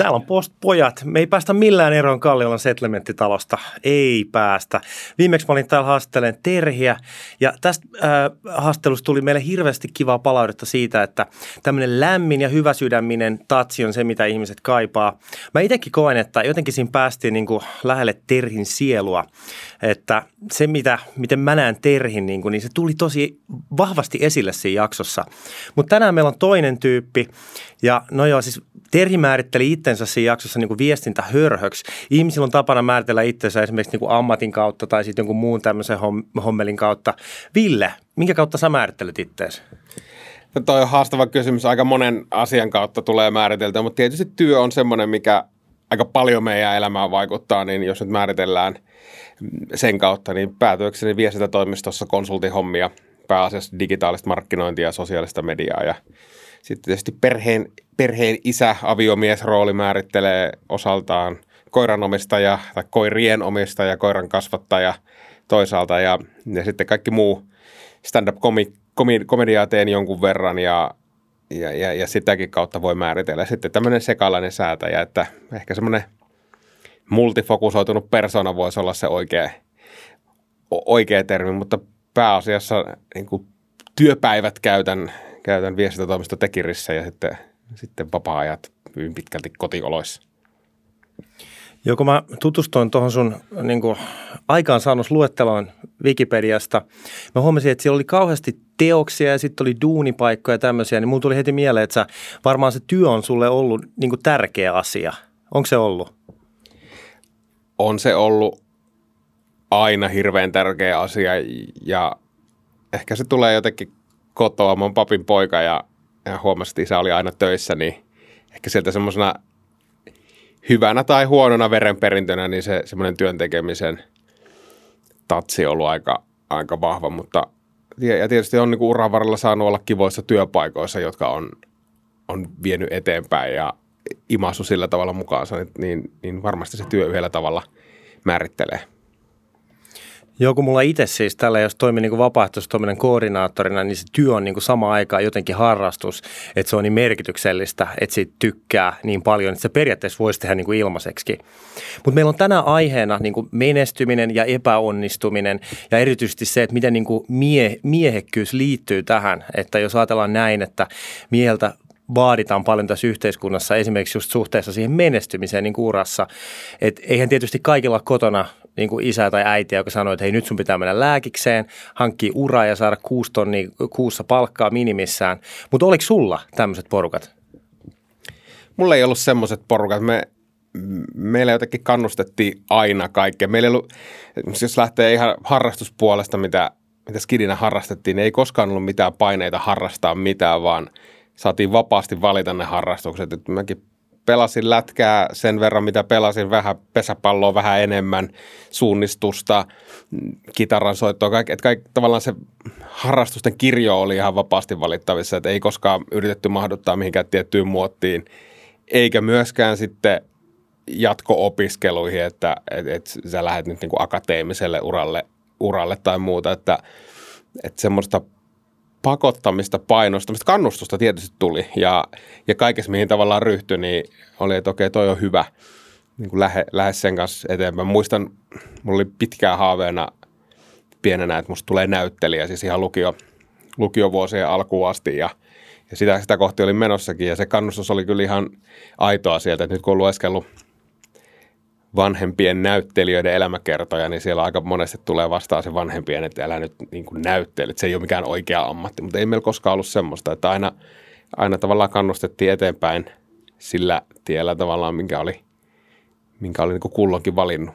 Täällä on postpojat. Me ei päästä millään eroon Kalliolan settlementtitalosta. Ei päästä. Viimeksi mä olin täällä haastattelen Terhiä ja tästä äh, haastattelusta tuli meille hirveästi kivaa palautetta siitä, että tämmöinen lämmin ja hyväsydäminen tatsi on se, mitä ihmiset kaipaa. Mä itsekin koen, että jotenkin siinä päästiin niin kuin lähelle Terhin sielua, että se, mitä, miten mä näen Terhin, niin, kuin, niin se tuli tosi vahvasti esille siinä jaksossa. Mutta tänään meillä on toinen tyyppi ja no joo, siis Terhi määritteli itsensä siinä jaksossa niin kuin viestintähörhöksi. Ihmisillä on tapana määritellä itsensä esimerkiksi niin kuin ammatin kautta tai sitten jonkun muun tämmöisen hommelin kautta. Ville, minkä kautta sä määrittelet itseäsi? No toi on haastava kysymys. Aika monen asian kautta tulee määriteltyä, mutta tietysti työ on semmoinen, mikä aika paljon meidän elämään vaikuttaa, niin jos nyt määritellään sen kautta, niin päätyökseni viestintätoimistossa konsultihommia, pääasiassa digitaalista markkinointia ja sosiaalista mediaa ja sitten tietysti perheen, perheen isä, aviomies rooli määrittelee osaltaan koiranomistaja tai koirien omistaja, koiran kasvattaja toisaalta ja, ja sitten kaikki muu stand-up komi, komi, komediaa teen jonkun verran ja, ja, ja, ja sitäkin kautta voi määritellä. Sitten tämmöinen sekalainen säätäjä, että ehkä semmoinen multifokusoitunut persona voisi olla se oikea, oikea termi, mutta pääasiassa niin kuin työpäivät käytän käytän viestintätoimisto Tekirissä ja sitten, sitten vapaa-ajat hyvin pitkälti kotioloissa. Joo, kun mä tutustuin tuohon sun niin aikaansaannosluetteloon Wikipediasta, mä huomasin, että siellä oli kauheasti teoksia ja sitten oli duunipaikkoja ja tämmöisiä, niin mulla tuli heti mieleen, että sä, varmaan se työ on sulle ollut niin kuin tärkeä asia. Onko se ollut? On se ollut aina hirveän tärkeä asia ja ehkä se tulee jotenkin kotoa. Mä oon papin poika ja, ja huomasin, että isä oli aina töissä, niin ehkä sieltä semmoisena hyvänä tai huonona verenperintönä, niin se semmoinen työntekemisen tatsi on ollut aika, aika vahva, mutta ja tietysti on niin uran varrella saanut olla kivoissa työpaikoissa, jotka on, on vienyt eteenpäin ja imasu sillä tavalla mukaansa, niin, niin, niin varmasti se työ yhdellä tavalla määrittelee. Joo, kun mulla itse siis tällä, jos toimii niin vapaaehtoistoiminnan koordinaattorina, niin se työ on niin kuin sama aikaan jotenkin harrastus, että se on niin merkityksellistä, että siitä tykkää niin paljon, että se periaatteessa voisi tehdä niin kuin ilmaiseksi. Mutta meillä on tänä aiheena niin kuin menestyminen ja epäonnistuminen ja erityisesti se, että miten niin kuin mie- miehekkyys liittyy tähän, että jos ajatellaan näin, että mieheltä vaaditaan paljon tässä yhteiskunnassa, esimerkiksi just suhteessa siihen menestymiseen niin urassa. Et eihän tietysti kaikilla kotona niin kuin isä tai äiti, joka sanoo, että hei nyt sun pitää mennä lääkikseen, hankkia uraa ja saada kuusi tonnia kuussa palkkaa minimissään. Mutta oliko sulla tämmöiset porukat? Mulla ei ollut semmoiset porukat. Me, meillä jotenkin kannustettiin aina kaikkea. Meillä ei ollut, jos lähtee ihan harrastuspuolesta, mitä, mitä skidinä harrastettiin, niin ei koskaan ollut mitään paineita harrastaa mitään, vaan saatiin vapaasti valita ne harrastukset. Et mäkin pelasin lätkää sen verran, mitä pelasin, vähän pesäpalloa vähän enemmän, suunnistusta, kitaran soittoa, kaikki, että kaikki, tavallaan se harrastusten kirjo oli ihan vapaasti valittavissa, että ei koskaan yritetty mahduttaa mihinkään tiettyyn muottiin, eikä myöskään sitten jatko-opiskeluihin, että et, et sä lähdet nyt niin kuin akateemiselle uralle, uralle tai muuta, että, että semmoista – pakottamista, painostamista, kannustusta tietysti tuli. Ja, ja kaikessa mihin tavallaan ryhtyi, niin oli, että okei, toi on hyvä. Niin kuin lähe, lähde sen kanssa eteenpäin. Muistan, mulla oli pitkään haaveena pienenä, että musta tulee näyttelijä, siis ihan lukio, lukiovuosien alkuun asti. Ja, ja sitä, sitä kohti oli menossakin. Ja se kannustus oli kyllä ihan aitoa sieltä, että nyt kun on lueskellut vanhempien näyttelijöiden elämäkertoja, niin siellä aika monesti tulee vastaan se vanhempien, että älä nyt niin näyttele, se ei ole mikään oikea ammatti, mutta ei meillä koskaan ollut semmoista, että aina, aina tavallaan kannustettiin eteenpäin sillä tiellä tavallaan, minkä oli, minkä oli niin kulloinkin valinnut.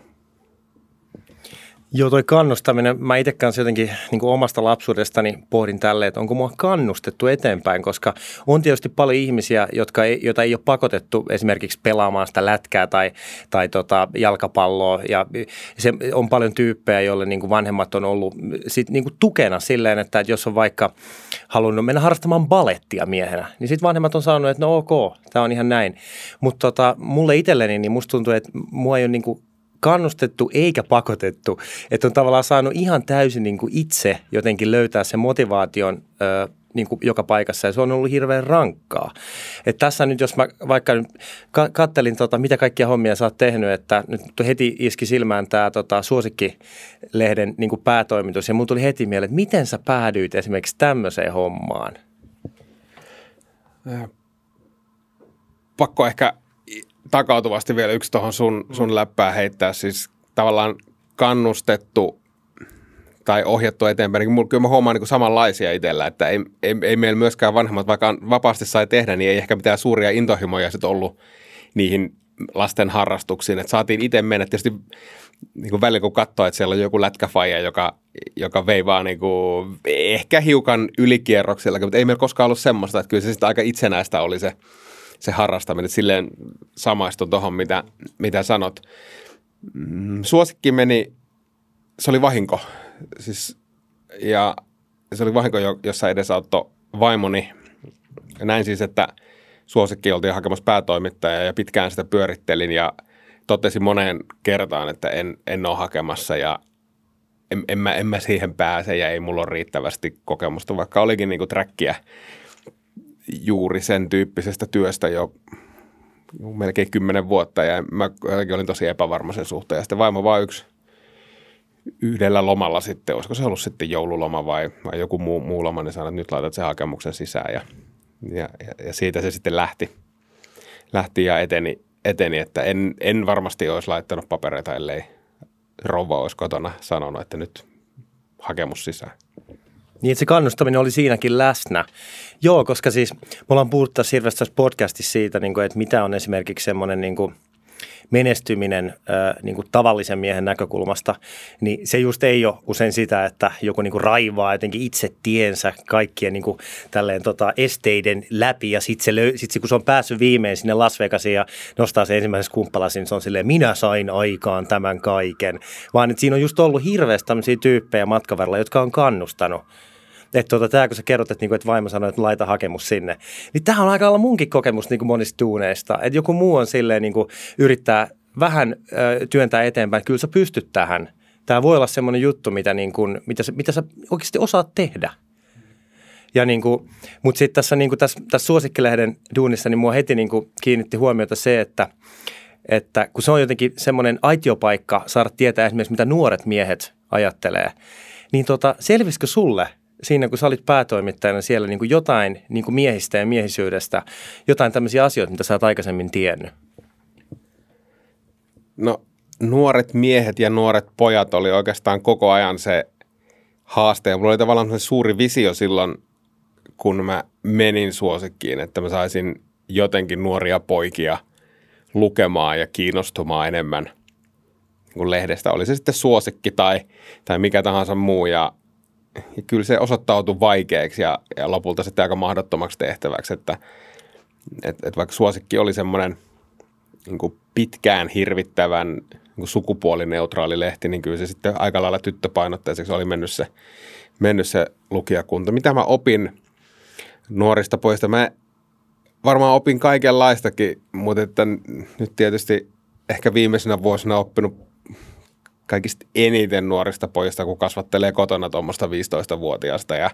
Joo, toi kannustaminen, mä itse kanssa jotenkin niin kuin omasta lapsuudestani pohdin tälle, että onko mua kannustettu eteenpäin, koska on tietysti paljon ihmisiä, jotka ei, joita ei ole pakotettu esimerkiksi pelaamaan sitä lätkää tai, tai tota jalkapalloa ja se on paljon tyyppejä, joille niin kuin vanhemmat on ollut sit niin kuin tukena silleen, että jos on vaikka halunnut mennä harrastamaan balettia miehenä, niin sitten vanhemmat on sanonut, että no ok, tämä on ihan näin. Mutta tota, mulle itselleni, niin musta tuntuu, että mua ei ole niin kuin kannustettu eikä pakotettu. Että on tavallaan saanut ihan täysin niin kuin itse jotenkin löytää sen motivaation ö, niin kuin joka paikassa ja se on ollut hirveän rankkaa. Et tässä nyt, jos mä vaikka nyt kattelin, tota, mitä kaikkia hommia sä oot tehnyt, että nyt heti iski silmään tämä tota, suosikkilehden niin kuin päätoimitus ja mulla tuli heti mieleen, että miten sä päädyit esimerkiksi tämmöiseen hommaan? Pakko ehkä takautuvasti vielä yksi tuohon sun, sun läppää heittää. Siis tavallaan kannustettu tai ohjattu eteenpäin. Niin kyllä mä huomaan niin samanlaisia itsellä, että ei, ei, ei meillä myöskään vanhemmat, vaikka vapaasti sai tehdä, niin ei ehkä mitään suuria intohimoja sitten ollut niihin lasten harrastuksiin. Että saatiin itse mennä tietysti niin kuin välillä kun katsoo, että siellä on joku lätkäfaija, joka, joka vei vaan niin kuin, ehkä hiukan ylikierroksilla, mutta ei meillä koskaan ollut semmoista, että kyllä se sitten aika itsenäistä oli se, se harrastaminen. Silleen samaistun tuohon, mitä, mitä sanot. Mm, suosikki meni, se oli vahinko. Siis, ja se oli vahinko, jossa edesauttoi vaimoni. Näin siis, että suosikki oltiin hakemassa päätoimittajaa ja pitkään sitä pyörittelin ja totesin moneen kertaan, että en, en ole hakemassa ja en, en, mä, en mä siihen pääse ja ei mulla ole riittävästi kokemusta, vaikka olikin niinku träkkiä juuri sen tyyppisestä työstä jo melkein kymmenen vuotta ja mä olin tosi epävarma sen suhteen. Ja sitten vaimo vaan yksi yhdellä lomalla sitten, olisiko se ollut sitten joululoma vai, vai joku muu, muu loma, niin sanoi, että nyt laitat sen hakemuksen sisään ja, ja, ja siitä se sitten lähti, lähti ja eteni, eteni että en, en varmasti olisi laittanut papereita, ellei rouva olisi kotona sanonut, että nyt hakemus sisään. Niin, se kannustaminen oli siinäkin läsnä. Joo, koska siis me ollaan puhuttu tässä hirveästi tässä podcastissa siitä, niin kuin, että mitä on esimerkiksi semmoinen niin kuin – menestyminen äh, niin kuin tavallisen miehen näkökulmasta, niin se just ei ole usein sitä, että joku niin kuin raivaa jotenkin itse tiensä kaikkien niin kuin tälleen tota esteiden läpi ja sitten se, sit se, kun se on päässyt viimein sinne Las Vegasiin ja nostaa se ensimmäisessä kumppalasin, niin se on silleen, minä sain aikaan tämän kaiken. Vaan että siinä on just ollut hirveästi tämmöisiä tyyppejä matkavarilla, jotka on kannustanut että tota, tämä kun sä kerrot, että, niinku, että vaimo sanoi, että laita hakemus sinne, niin tämä on aika olla munkin kokemus niinku monista tuuneista. Että joku muu on silleen niinku, yrittää vähän ö, työntää eteenpäin, että kyllä sä pystyt tähän. Tämä voi olla semmoinen juttu, mitä, niin kuin, mitä, sä, mitä sä oikeasti osaat tehdä. Ja niin kuin, mutta sitten tässä, niin kuin tässä, tässä suosikkilehden duunissa, niin mua heti niin kuin kiinnitti huomiota se, että, että kun se on jotenkin semmoinen aitiopaikka saada tietää esimerkiksi, mitä nuoret miehet ajattelee, niin tota, selvisikö sulle – siinä, kun sä olit päätoimittajana siellä niin kuin jotain niin kuin miehistä ja miehisyydestä, jotain tämmöisiä asioita, mitä sä oot aikaisemmin tiennyt? No nuoret miehet ja nuoret pojat oli oikeastaan koko ajan se haaste. Ja mulla oli tavallaan se suuri visio silloin, kun mä menin suosikkiin, että mä saisin jotenkin nuoria poikia lukemaan ja kiinnostumaan enemmän kuin lehdestä. Oli se sitten suosikki tai, tai mikä tahansa muu. Ja ja kyllä se osoittautui vaikeaksi ja, ja lopulta sitten aika mahdottomaksi tehtäväksi, että et, et vaikka suosikki oli semmoinen niin pitkään hirvittävän niin sukupuolineutraali lehti, niin kyllä se sitten aika lailla tyttöpainotteiseksi oli mennyt se, mennyt se lukijakunta. Mitä mä opin nuorista poista? Mä varmaan opin kaikenlaistakin, mutta että nyt tietysti ehkä viimeisenä vuosina oppinut kaikista eniten nuorista pojista, kun kasvattelee kotona tuommoista 15-vuotiaasta ja,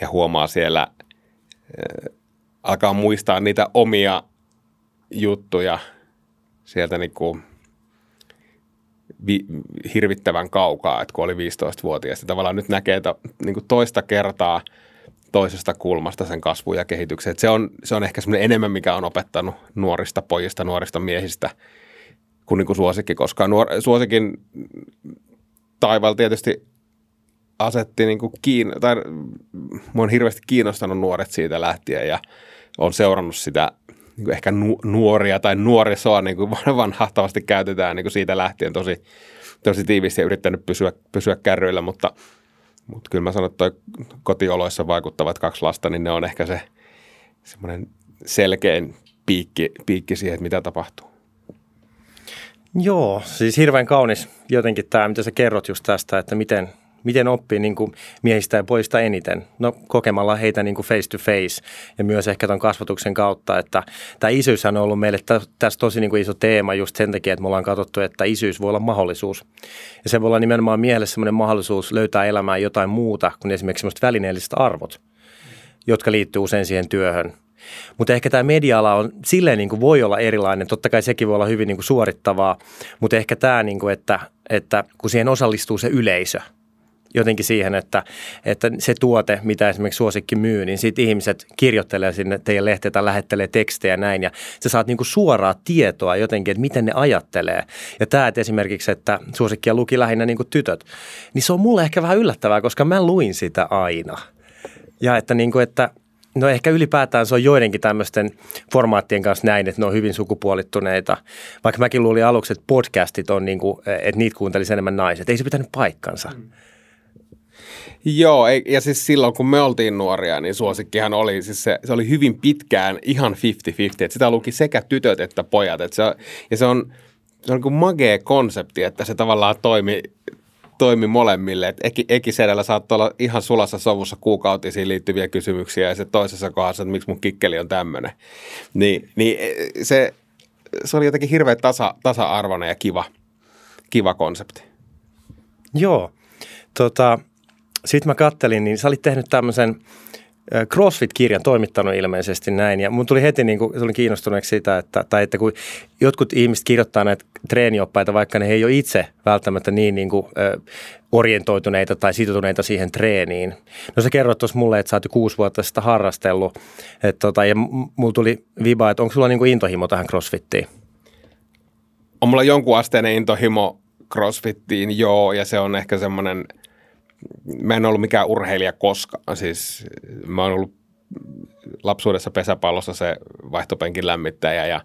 ja huomaa siellä, äh, alkaa muistaa niitä omia juttuja sieltä niin kuin vi, hirvittävän kaukaa, että kun oli 15-vuotias. Ja tavallaan nyt näkee että, niin kuin toista kertaa toisesta kulmasta sen kasvun ja kehityksen. Se, on, se on ehkä semmoinen enemmän, mikä on opettanut nuorista pojista, nuorista miehistä – kuin, niin kuin suosikki koskaan. Nuor, suosikin taivaalla tietysti asetti niin kuin kiin, tai mua on hirveästi kiinnostanut nuoret siitä lähtien ja on seurannut sitä niin kuin ehkä nu, nuoria tai nuorisoa, niin kuin vanhahtavasti käytetään niin kuin siitä lähtien tosi, tosi tiivisti ja yrittänyt pysyä, pysyä kärryillä, mutta, mutta kyllä mä sanon, että kotioloissa vaikuttavat kaksi lasta, niin ne on ehkä se semmoinen selkein piikki, piikki siihen, että mitä tapahtuu. Joo, siis hirveän kaunis jotenkin tämä, mitä sä kerrot just tästä, että miten, miten oppii niin kuin miehistä ja poista eniten. No kokemalla heitä niin kuin face to face ja myös ehkä ton kasvatuksen kautta, että tämä isyys on ollut meille tässä tosi niin kuin iso teema just sen takia, että me ollaan katsottu, että isyys voi olla mahdollisuus. Ja se voi olla nimenomaan miehelle sellainen mahdollisuus löytää elämään jotain muuta kuin esimerkiksi semmoista välineelliset arvot. jotka liittyy usein siihen työhön. Mutta ehkä tämä media-ala on silleen niin kuin voi olla erilainen. Totta kai sekin voi olla hyvin niin kuin suorittavaa, mutta ehkä tämä, niin kuin, että, että kun siihen osallistuu se yleisö – jotenkin siihen, että, että se tuote, mitä esimerkiksi suosikki myy, niin sitten ihmiset kirjoittelee sinne teidän lehteen tai lähettelee tekstejä näin ja sä saat niinku suoraa tietoa jotenkin, että miten ne ajattelee. Ja tämä, että esimerkiksi, että suosikkia luki lähinnä niinku tytöt, niin se on mulle ehkä vähän yllättävää, koska mä luin sitä aina. Ja että, niinku, että No ehkä ylipäätään se on joidenkin tämmöisten formaattien kanssa näin, että ne on hyvin sukupuolittuneita. Vaikka mäkin luulin aluksi, että podcastit on niin kuin, että niitä kuuntelisi enemmän naiset. Ei se pitänyt paikkansa. Mm. Joo, ja siis silloin kun me oltiin nuoria, niin suosikkihan oli, siis se, se oli hyvin pitkään ihan 50-50, että sitä luki sekä tytöt että pojat. Että se, ja se on, se on niin magea konsepti, että se tavallaan toimi, toimi molemmille. Että Eki, Eki Sedellä saattoi olla ihan sulassa sovussa kuukautisiin liittyviä kysymyksiä ja se toisessa kohdassa, että miksi mun kikkeli on tämmöinen. Niin, niin e, se, se oli jotenkin hirveän tasa, tasa-arvoinen ja kiva, kiva konsepti. Joo. Tota, sitten mä kattelin, niin sä olit tehnyt tämmöisen CrossFit-kirjan toimittanut ilmeisesti näin. Ja mun tuli heti niin kuin, tulin kiinnostuneeksi sitä, että, tai että kun jotkut ihmiset kirjoittaa näitä treenioppaita, vaikka ne ei ole itse välttämättä niin, niin kuin, ö, orientoituneita tai sitoutuneita siihen treeniin. No sä kerroit tuossa mulle, että sä oot jo kuusi vuotta sitä harrastellut. Et, tota, ja mulla tuli viba, että onko sulla niin kuin intohimo tähän CrossFittiin? On mulla jonkun asteinen intohimo CrossFittiin, joo, ja se on ehkä semmoinen – mä en ollut mikään urheilija koskaan. Siis mä oon ollut lapsuudessa pesäpallossa se vaihtopenkin lämmittäjä ja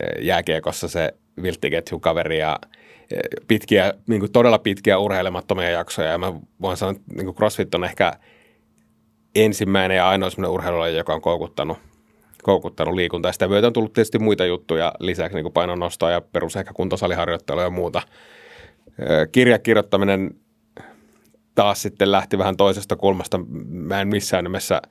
e, jääkiekossa se vilttiketjukaveri ja e, pitkiä, niin kuin todella pitkiä urheilemattomia jaksoja. Ja mä voin sanoa, että niin kuin CrossFit on ehkä ensimmäinen ja ainoa sellainen urheilulaji, joka on koukuttanut, koukuttanut liikuntaa. Sitä myötä on tullut tietysti muita juttuja lisäksi, niin kuin painonnostoa ja perus ehkä kuntosaliharjoittelua ja muuta. E, kirjakirjoittaminen taas sitten lähti vähän toisesta kulmasta. Mä en missään nimessä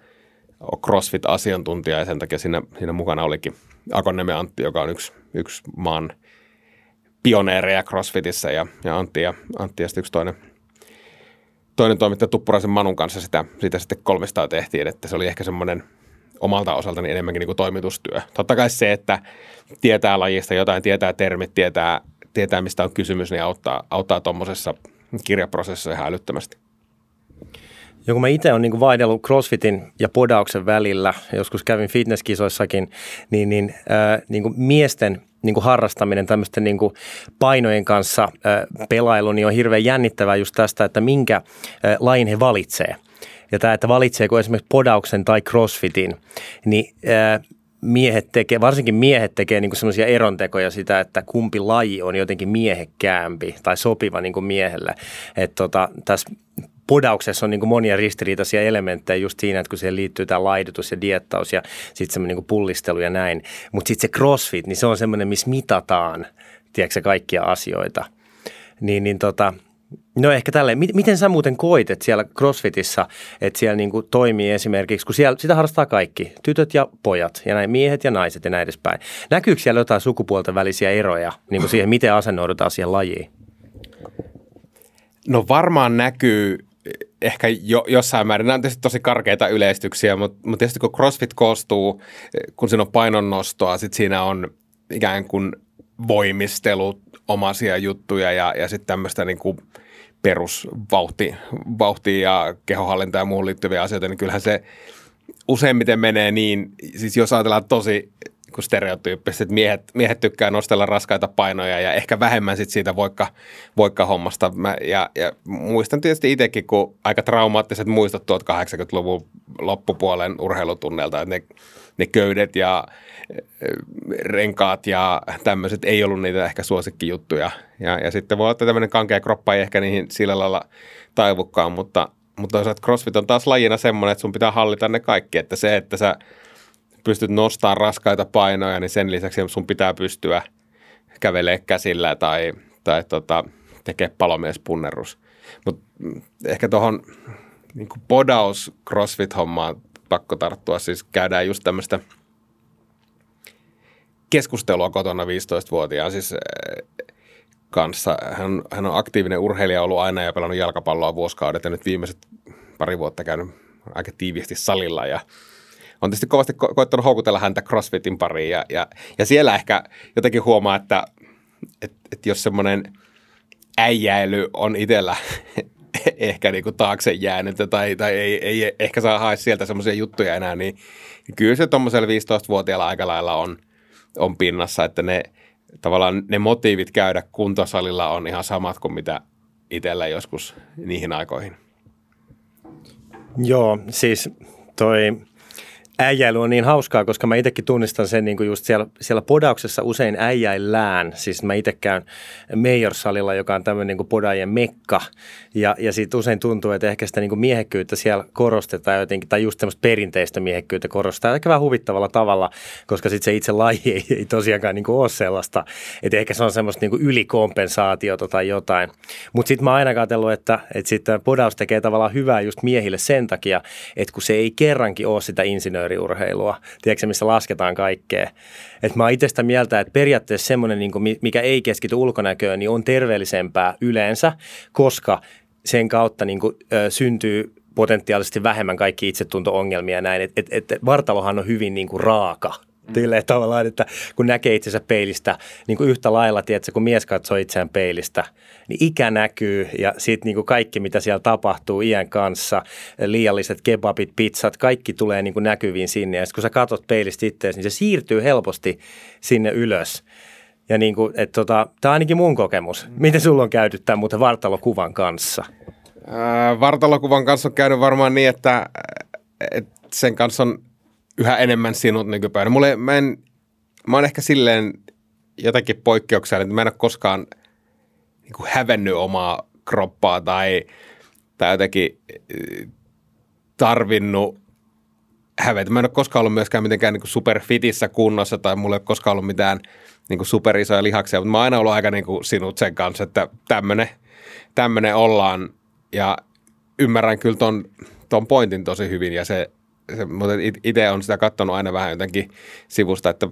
ole CrossFit-asiantuntija ja sen takia siinä, siinä mukana olikin Akonnemen Antti, joka on yksi, yksi maan pioneereja CrossFitissä ja, ja Antti ja, Antti ja sitten yksi toinen, toinen toimittaja Tuppuraisen Manun kanssa sitä, sitä sitten kolmestaan tehtiin, että se oli ehkä semmoinen omalta osaltani enemmänkin niin kuin toimitustyö. Totta kai se, että tietää lajista jotain, tietää termit, tietää, tietää mistä on kysymys, niin auttaa, auttaa tuommoisessa – kirjaprosessissa ihan älyttömästi. Ja kun mä itse olen niin vaihdellut crossfitin ja podauksen välillä, joskus kävin fitnesskisoissakin, niin, niin, äh, niin kuin miesten niin kuin harrastaminen tämmöisten niin kuin painojen kanssa äh, pelailu niin on hirveän jännittävää just tästä, että minkä äh, lain he valitsee. Ja tämä, että valitseeko esimerkiksi podauksen tai crossfitin, niin äh, miehet tekee, varsinkin miehet tekee niin semmoisia erontekoja sitä, että kumpi laji on jotenkin miehekkäämpi tai sopiva niin kuin miehelle. Että tota, tässä podauksessa on niin kuin monia ristiriitaisia elementtejä just siinä, että kun siihen liittyy tämä laidutus ja diettaus ja sitten semmoinen niin pullistelu ja näin. Mutta sitten se crossfit, niin se on semmoinen, missä mitataan, tiedätkö, kaikkia asioita. Niin, niin tota, No ehkä tälleen. Miten sä muuten koit, että siellä CrossFitissa, että siellä niin kuin toimii esimerkiksi, kun siellä sitä harrastaa kaikki, tytöt ja pojat ja näin miehet ja naiset ja näin edespäin. Näkyykö siellä jotain sukupuolten välisiä eroja niin kuin siihen, miten asennoidutaan siihen lajiin? No varmaan näkyy ehkä jo, jossain määrin. Nämä on tietysti tosi karkeita yleistyksiä, mutta, mutta tietysti kun CrossFit koostuu, kun siinä on painonnostoa, sitten siinä on ikään kuin voimistelu, omaisia juttuja ja, ja sitten tämmöistä niin kuin perusvauhti vauhti ja kehohallinta ja muuhun liittyviä asioita, niin kyllähän se useimmiten menee niin, siis jos ajatellaan tosi kun stereotyyppisesti, että miehet, miehet tykkää nostella raskaita painoja ja ehkä vähemmän sit siitä voikka, voikkahommasta. Mä, ja, ja, muistan tietysti itsekin, kun aika traumaattiset muistot 80-luvun loppupuolen urheilutunneilta, että ne, ne köydet ja renkaat ja tämmöiset ei ollut niitä ehkä suosikkijuttuja. Ja, ja sitten voi olla, että tämmöinen kankea kroppa ei ehkä niihin sillä lailla taivukkaan, mutta, mutta toisaalta CrossFit on taas lajina semmoinen, että sun pitää hallita ne kaikki, että se, että sä pystyt nostamaan raskaita painoja, niin sen lisäksi sun pitää pystyä kävelemään käsillä tai, tai tota, tekemään palomiespunnerus. Mutta ehkä tuohon niin podaus CrossFit-hommaan pakko tarttua, siis käydään just tämmöistä – keskustelua kotona 15-vuotiaan siis eh, kanssa. Hän, hän on aktiivinen urheilija ollut aina ja pelannut jalkapalloa vuosikaudet ja nyt viimeiset pari vuotta käynyt aika tiiviisti salilla ja on tietysti kovasti ko- koittanut houkutella häntä CrossFitin pariin ja, ja, ja siellä ehkä jotenkin huomaa, että et, et jos semmoinen äijäily on itsellä ehkä niin kuin taakse jäänyt tai, tai ei, ei, ehkä saa hae sieltä semmoisia juttuja enää, niin kyllä se tuommoisella 15-vuotiaalla aika lailla on, on pinnassa, että ne tavallaan ne motiivit käydä kuntosalilla on ihan samat kuin mitä itsellä joskus niihin aikoihin. Joo, siis toi äijäily on niin hauskaa, koska mä itsekin tunnistan sen niin kuin just siellä, siellä podauksessa usein äijäillään. Siis mä itse käyn Major-salilla, joka on tämmöinen niin kuin podaajien mekka. Ja, ja siitä usein tuntuu, että ehkä sitä niin kuin miehekkyyttä siellä korostetaan jotenkin, tai just semmoista perinteistä miehekkyyttä korostetaan ehkä vähän huvittavalla tavalla, koska sitten se itse laji ei, ei tosiaankaan niin kuin ole sellaista. Että ehkä se on semmoista niin kuin ylikompensaatiota tai jotain. Mutta sitten mä oon aina ajatellut, että, että sitten podaus tekee tavallaan hyvää just miehille sen takia, että kun se ei kerrankin ole sitä insinööriä, amatööriurheilua, tiedätkö missä lasketaan kaikkea. Et mä oon itse sitä mieltä, että periaatteessa semmoinen, niin mikä ei keskity ulkonäköön, niin on terveellisempää yleensä, koska sen kautta niin kuin, ö, syntyy potentiaalisesti vähemmän kaikki itsetunto-ongelmia ja näin. Et, et, et vartalohan on hyvin niin kuin raaka Tilleen tavallaan, että kun näkee itsensä peilistä, niin kuin yhtä lailla, tiedätkö, kun mies katsoo itseään peilistä, niin ikä näkyy ja sitten niin kuin kaikki, mitä siellä tapahtuu iän kanssa, liialliset kebabit, pizzat, kaikki tulee niin kuin näkyviin sinne. Ja sitten kun sä katsot peilistä itseäsi, niin se siirtyy helposti sinne ylös. Ja niin kuin, että tota, tämä on ainakin mun kokemus. Miten sulla on käyty tämän muuten vartalokuvan kanssa? Ää, vartalokuvan kanssa on käynyt varmaan niin, että, että sen kanssa on yhä enemmän sinut nykypäivänä. Mulle, mä, en, mä oon ehkä silleen jotenkin poikkeuksellinen, että mä en ole koskaan niin kuin hävennyt omaa kroppaa tai, tai jotenkin eh, tarvinnut hävetä. Mä en ole koskaan ollut myöskään mitenkään niin superfitissä kunnossa tai mulla ei ole koskaan ollut mitään niin superisoja lihaksia, mutta mä oon aina ollut aika niin kuin sinut sen kanssa, että tämmöinen tämmönen ollaan ja ymmärrän kyllä ton, ton pointin tosi hyvin ja se, se, mutta itse on sitä katsonut aina vähän jotenkin sivusta, että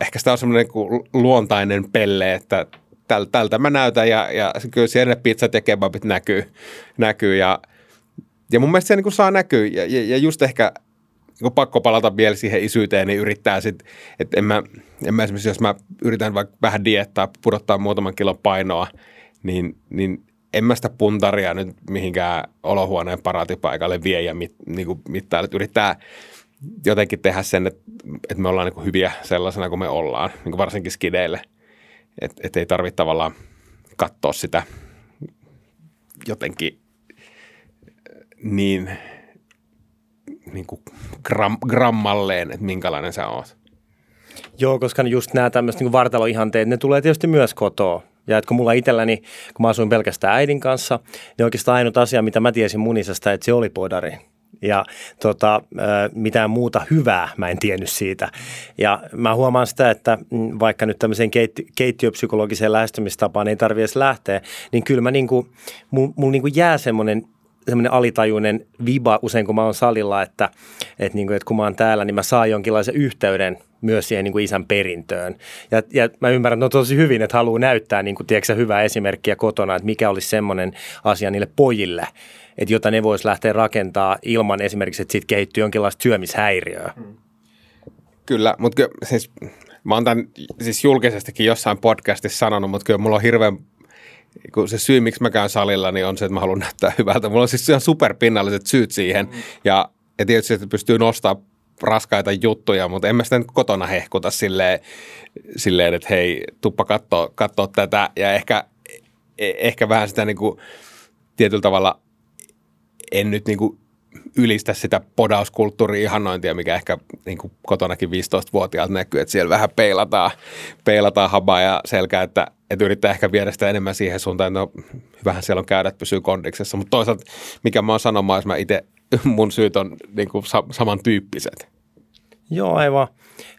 ehkä sitä on semmoinen niin luontainen pelle, että täl, tältä mä näytän ja, ja kyllä siellä pizzat ja kebabit näkyy, näkyy ja, ja mun mielestä se niin saa näkyä ja, ja, ja just ehkä niin pakko palata vielä siihen isyyteen, niin yrittää sitten, että en mä, en mä esimerkiksi, jos mä yritän vaikka vähän diettaa, pudottaa muutaman kilon painoa, niin, niin en mä sitä puntaria nyt mihinkään olohuoneen paratipaikalle vie ja mit, niin kuin mittaa, että yrittää jotenkin tehdä sen, että, että me ollaan niin kuin hyviä sellaisena kuin me ollaan, niin kuin varsinkin skideille. Että et ei tarvitse tavallaan katsoa sitä jotenkin niin, niin kuin gram, grammalleen, että minkälainen sä oot. Joo, koska just nämä tämmöiset niin vartaloihanteet, ne tulee tietysti myös kotoa. Ja että kun mulla itselläni, kun mä asuin pelkästään äidin kanssa, niin oikeastaan ainut asia, mitä mä tiesin munisesta, että se oli podari. Ja tota, mitään muuta hyvää mä en tiennyt siitä. Ja mä huomaan sitä, että mm, vaikka nyt tämmöiseen keitti, keittiöpsykologiseen lähestymistapaan ei tarvitse edes lähteä, niin kyllä mä niinku, mulla mul niinku jää semmoinen semmoinen alitajuinen viba usein, kun mä oon salilla, että, että, niin kuin, että kun mä oon täällä, niin mä saan jonkinlaisen yhteyden myös siihen niin kuin isän perintöön. Ja, ja mä ymmärrän että on tosi hyvin, että haluaa näyttää niin kuin, tiedätkö, hyvää esimerkkiä kotona, että mikä olisi semmoinen asia niille pojille, että jota ne vois lähteä rakentaa ilman esimerkiksi, että siitä kehittyy jonkinlaista syömishäiriöä. Hmm. Kyllä, mutta kyllä, siis mä oon tämän siis julkisestikin jossain podcastissa sanonut, mutta kyllä mulla on hirveän kun se syy, miksi mä käyn salilla, niin on se, että mä haluan näyttää hyvältä. Mulla on siis ihan superpinnalliset syyt siihen. Mm. Ja, ja tietysti, että pystyy nostamaan raskaita juttuja, mutta en mä sitä nyt kotona hehkuta silleen, silleen että hei, tuppa katsoa, katsoa tätä. Ja ehkä, e, ehkä vähän sitä niin kuin, tietyllä tavalla en nyt niin kuin ylistä sitä podauskulttuuri-ihannointia, mikä ehkä niin kuin kotonakin 15-vuotiaalta näkyy, että siellä vähän peilataan, peilataan habaa ja selkää, että, että yrittää ehkä viedä sitä enemmän siihen suuntaan, että no hyvähän siellä on käydä, pysyy kondiksessa, mutta toisaalta mikä mä oon sanomaan, jos mä itse, mun syyt on niin kuin samantyyppiset. Joo, aivan.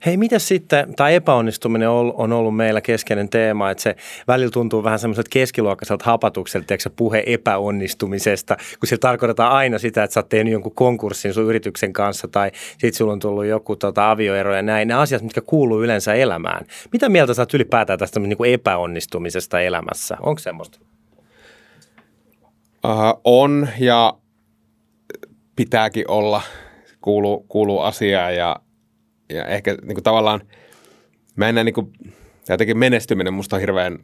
Hei, mitä sitten, tämä epäonnistuminen on, ollut meillä keskeinen teema, että se välillä tuntuu vähän semmoiselta keskiluokkaiselta hapatukselta, se puhe epäonnistumisesta, kun se tarkoittaa aina sitä, että sä oot tehnyt jonkun konkurssin sun yrityksen kanssa tai sitten sulla on tullut joku tota, avioero ja näin, ne asiat, mitkä kuuluu yleensä elämään. Mitä mieltä sä oot ylipäätään tästä niin kuin epäonnistumisesta elämässä? Onko semmoista? Uh, on ja pitääkin olla, kuuluu, kuuluu asiaan ja, ja ehkä niin kuin tavallaan mä en näe niin kuin, jotenkin menestyminen musta on hirveän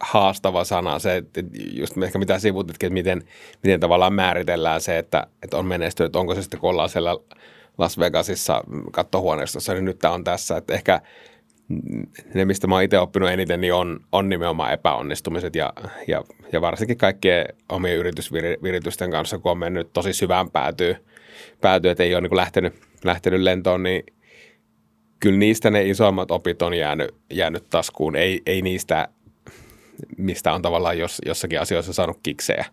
haastava sana, se, että just ehkä mitä sivutitkin, että miten, miten tavallaan määritellään se, että, että on menestynyt, onko se sitten kun ollaan siellä Las Vegasissa kattohuoneistossa, niin nyt tämä on tässä, että ehkä ne, mistä mä oon itse oppinut eniten, niin on, on nimenomaan epäonnistumiset ja, ja, ja varsinkin kaikkien omien yritysviritysten kanssa, kun on mennyt tosi syvään päätyy, päätyy että ei ole niin lähtenyt, lähtenyt lentoon, niin kyllä niistä ne isommat opit on jäänyt, jäänyt taskuun, ei, ei niistä, mistä on tavallaan jos, jossakin asioissa saanut kiksejä,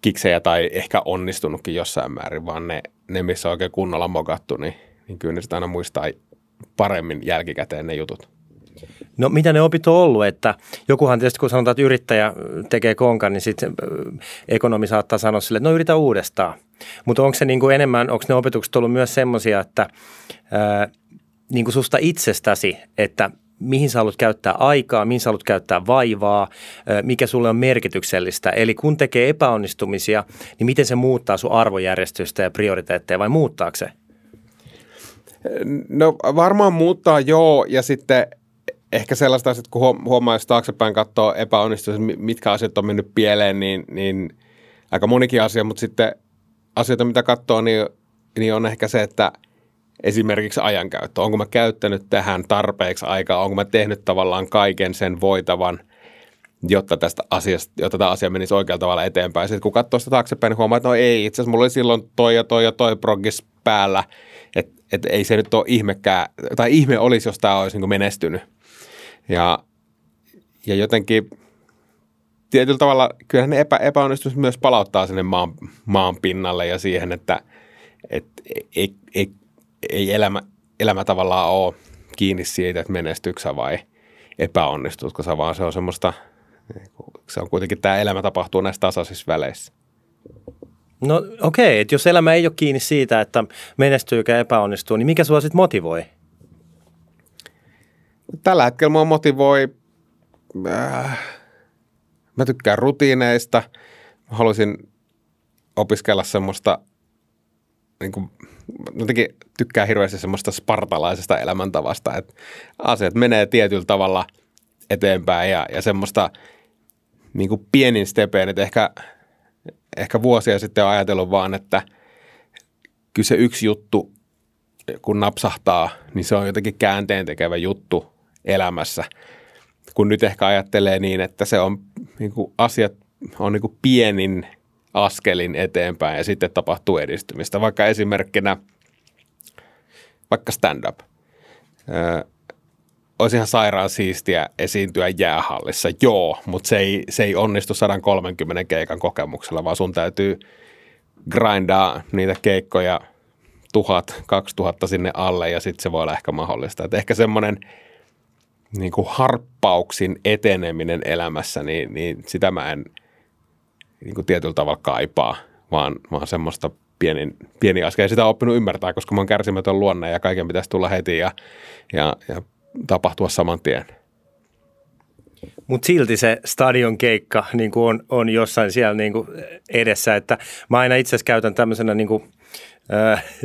kiksejä tai ehkä onnistunutkin jossain määrin, vaan ne, ne missä on oikein kunnolla mokattu, niin, niin kyllä ne sitä aina muistaa paremmin jälkikäteen ne jutut. No mitä ne opit on ollut, että jokuhan tietysti kun sanotaan, että yrittäjä tekee konkan, niin sitten ekonomi saattaa sanoa sille, että no yritä uudestaan. Mutta onko se niin kuin enemmän, onko ne opetukset ollut myös semmoisia, että ää, niin kuin susta itsestäsi, että mihin sä haluat käyttää aikaa, mihin sä haluat käyttää vaivaa, mikä sulle on merkityksellistä. Eli kun tekee epäonnistumisia, niin miten se muuttaa sun arvojärjestystä ja prioriteetteja vai muuttaako se? No varmaan muuttaa joo ja sitten ehkä sellaista asiat, kun huomaa, jos taaksepäin katsoo epäonnistumisia, mitkä asiat on mennyt pieleen, niin, niin aika monikin asia, mutta sitten asioita, mitä katsoo, niin, niin on ehkä se, että – esimerkiksi ajankäyttö. Onko mä käyttänyt tähän tarpeeksi aikaa? Onko mä tehnyt tavallaan kaiken sen voitavan, jotta, tästä asiasta, jotta tämä asia menisi oikealla tavalla eteenpäin. Sitten kun katsoo sitä taaksepäin, niin huomaa, että no ei, itse asiassa mulla oli silloin toi ja toi ja toi progis päällä, että et ei se nyt ole ihmekään, tai ihme olisi, jos tämä olisi niin menestynyt. Ja, ja jotenkin tietyllä tavalla kyllähän ne epä, epäonnistumiset myös palauttaa sinne maan, maan pinnalle ja siihen, että et, ei, ei, ei elämä, elämä tavallaan ole kiinni siitä, että menestyksä vai epäonnistutko sä, vaan se on semmoista, se on kuitenkin tämä elämä tapahtuu näissä tasaisissa väleissä. No okei, okay, että jos elämä ei ole kiinni siitä, että menestyykö epäonnistuu, niin mikä sua sitten motivoi? Tällä hetkellä mua motivoi, äh, mä tykkään rutiineista, mä haluaisin opiskella semmoista niin kuin, jotenkin tykkää hirveästi semmoista spartalaisesta elämäntavasta, että asiat menee tietyllä tavalla eteenpäin ja, ja semmoista niin kuin pienin stepein, että ehkä, ehkä vuosia sitten ajatellut vaan, että kyllä se yksi juttu, kun napsahtaa, niin se on jotenkin käänteen tekevä juttu elämässä. Kun nyt ehkä ajattelee niin, että se on niin kuin asiat on niin kuin pienin askelin eteenpäin ja sitten tapahtuu edistymistä. Vaikka esimerkkinä vaikka stand-up. Öö, olisi ihan sairaan siistiä esiintyä jäähallissa, joo, mutta se ei, se ei onnistu 130 keikan kokemuksella, vaan sun täytyy grindaa niitä keikkoja tuhat, kaksi tuhatta sinne alle ja sitten se voi olla ehkä mahdollista. Et ehkä semmoinen niin kuin harppauksin eteneminen elämässä, niin, niin sitä mä en – niin kuin tietyllä tavalla kaipaa, vaan, vaan semmoista pieni, pieni askel. Ja sitä on oppinut ymmärtää, koska mä oon kärsimätön luonne ja kaiken pitäisi tulla heti ja, ja, ja tapahtua saman tien. Mutta silti se stadion keikka niin on, on jossain siellä niin edessä, että mä aina itse asiassa käytän tämmöisenä niin kuin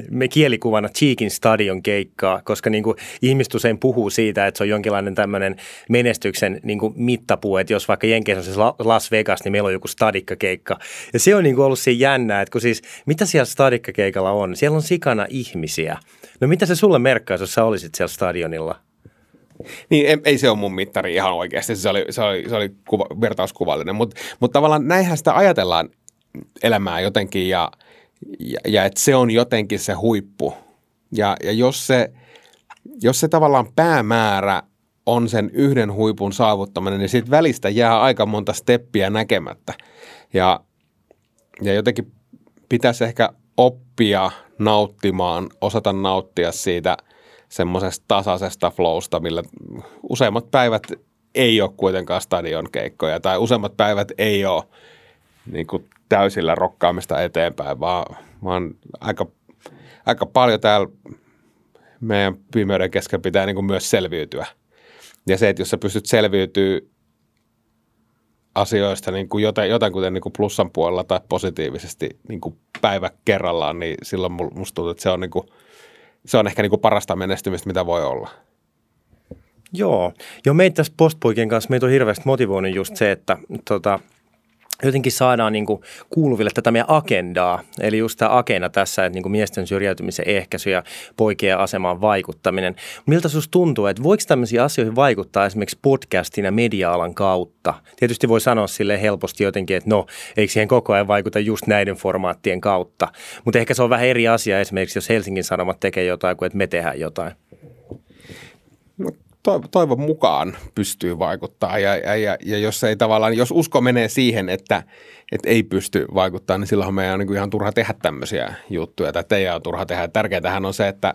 me kielikuvana Cheekin stadion keikkaa, koska niin kuin ihmiset usein puhuu siitä, että se on jonkinlainen tämmöinen menestyksen niin kuin mittapuu, että jos vaikka Jenkeissä on se Las Vegas, niin meillä on joku stadikkakeikka. Ja se on niin kuin ollut siinä jännää, että kun siis, mitä siellä stadikkakeikalla on? Siellä on sikana ihmisiä. No mitä se sulle merkkaisi, jos sä olisit siellä stadionilla? Niin, ei, ei se ole mun mittari ihan oikeasti, se oli, se oli, se oli kuva, vertauskuvallinen, mutta mut tavallaan näinhän sitä ajatellaan elämää jotenkin ja – ja, ja että se on jotenkin se huippu. Ja, ja jos, se, jos se tavallaan päämäärä on sen yhden huipun saavuttaminen, niin siitä välistä jää aika monta steppiä näkemättä. Ja, ja jotenkin pitäisi ehkä oppia nauttimaan, osata nauttia siitä semmoisesta tasaisesta flowsta, millä useimmat päivät ei ole kuitenkaan stadion keikkoja tai useimmat päivät ei ole niin kuin täysillä rokkaamista eteenpäin, vaan, vaan aika, aika paljon täällä meidän pimeyden kesken pitää niin kuin myös selviytyä. Ja se, että jos sä pystyt selviytyä asioista niin kuin jotain, jotain kuten niin kuin plussan puolella tai positiivisesti niin kuin päivä kerrallaan, niin silloin musta tuntuu, että se on, niin kuin, se on ehkä niin kuin parasta menestymistä, mitä voi olla. Joo. Jo meitä tässä postpoikien kanssa meitä on hirveästi motivoinut just se, että tota, jotenkin saadaan niin kuin kuuluville tätä meidän agendaa. Eli just tämä agenda tässä, että niin kuin miesten syrjäytymisen ehkäisy ja poikien asemaan vaikuttaminen. Miltä sinusta tuntuu, että voiko tämmöisiä asioihin vaikuttaa esimerkiksi podcastin ja media-alan kautta? Tietysti voi sanoa sille helposti jotenkin, että no, eikö siihen koko ajan vaikuta just näiden formaattien kautta. Mutta ehkä se on vähän eri asia esimerkiksi, jos Helsingin Sanomat tekee jotain kuin että me tehdään jotain. No, toivon mukaan pystyy vaikuttaa ja, ja, ja, ja jos ei tavallaan, jos usko menee siihen, että, että ei pysty vaikuttaa, niin silloin meidän on niin ihan turha tehdä tämmöisiä juttuja tai teidän on turha tehdä. Tärkeintähän on se, että,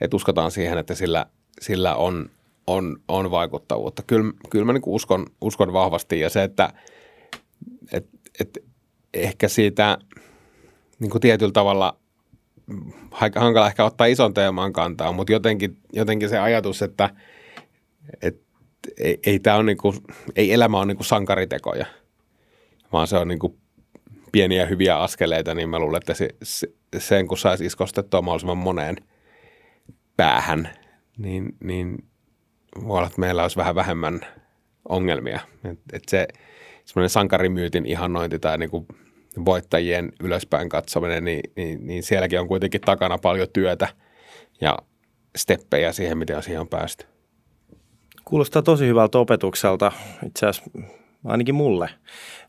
että uskotaan siihen, että sillä, sillä on, on, on vaikuttavuutta. Kyllä, kyllä mä niin uskon, uskon vahvasti ja se, että et, et ehkä siitä niin kuin tietyllä tavalla hankala ehkä ottaa ison teeman kantaa, mutta jotenkin, jotenkin se ajatus, että – et ei, ei, tää on niinku, ei elämä ole niinku sankaritekoja, vaan se on niinku pieniä hyviä askeleita, niin mä luulen, että se, se, sen kun saisi iskostettua mahdollisimman moneen päähän, niin, niin voi olla, että meillä olisi vähän vähemmän ongelmia. Et, et se semmoinen sankarimyytin ihannointi tai niinku voittajien ylöspäin katsominen, niin, niin, niin sielläkin on kuitenkin takana paljon työtä ja steppejä siihen, miten siihen on päästy. Kuulostaa tosi hyvältä opetukselta, itse asiassa ainakin mulle.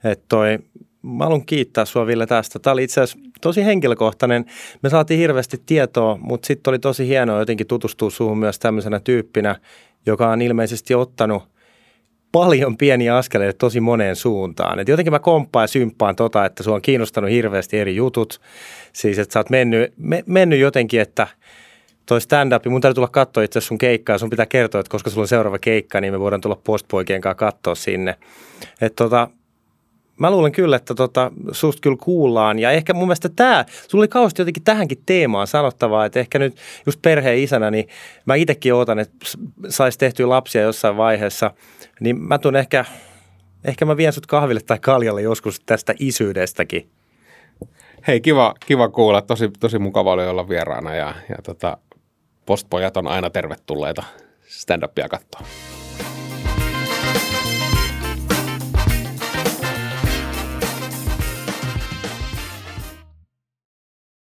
Että toi, mä haluan kiittää sua Ville tästä. Tämä oli itse asiassa tosi henkilökohtainen. Me saatiin hirveästi tietoa, mutta sitten oli tosi hienoa jotenkin tutustua suhun myös tämmöisenä tyyppinä, joka on ilmeisesti ottanut paljon pieniä askeleita tosi moneen suuntaan. Et jotenkin mä komppaan ja symppaan tota, että sua on kiinnostanut hirveästi eri jutut. Siis, että sä oot mennyt, me, mennyt jotenkin, että – toi stand-up, mun täytyy tulla katsoa itse sun keikkaa, sun pitää kertoa, että koska sulla on seuraava keikka, niin me voidaan tulla postpoikien kanssa katsoa sinne. Et tota, mä luulen kyllä, että tota, susta kyllä kuullaan. Ja ehkä mun mielestä tämä, sulla oli kauheasti jotenkin tähänkin teemaan sanottavaa, että ehkä nyt just perheen isänä, niin mä itsekin ootan, että saisi tehtyä lapsia jossain vaiheessa. Niin mä tuun ehkä, ehkä mä vien sut kahville tai kaljalle joskus tästä isyydestäkin. Hei, kiva, kiva kuulla. Tosi, tosi mukava oli olla vieraana ja, ja tota, postpojat on aina tervetulleita stand-upia katsoa.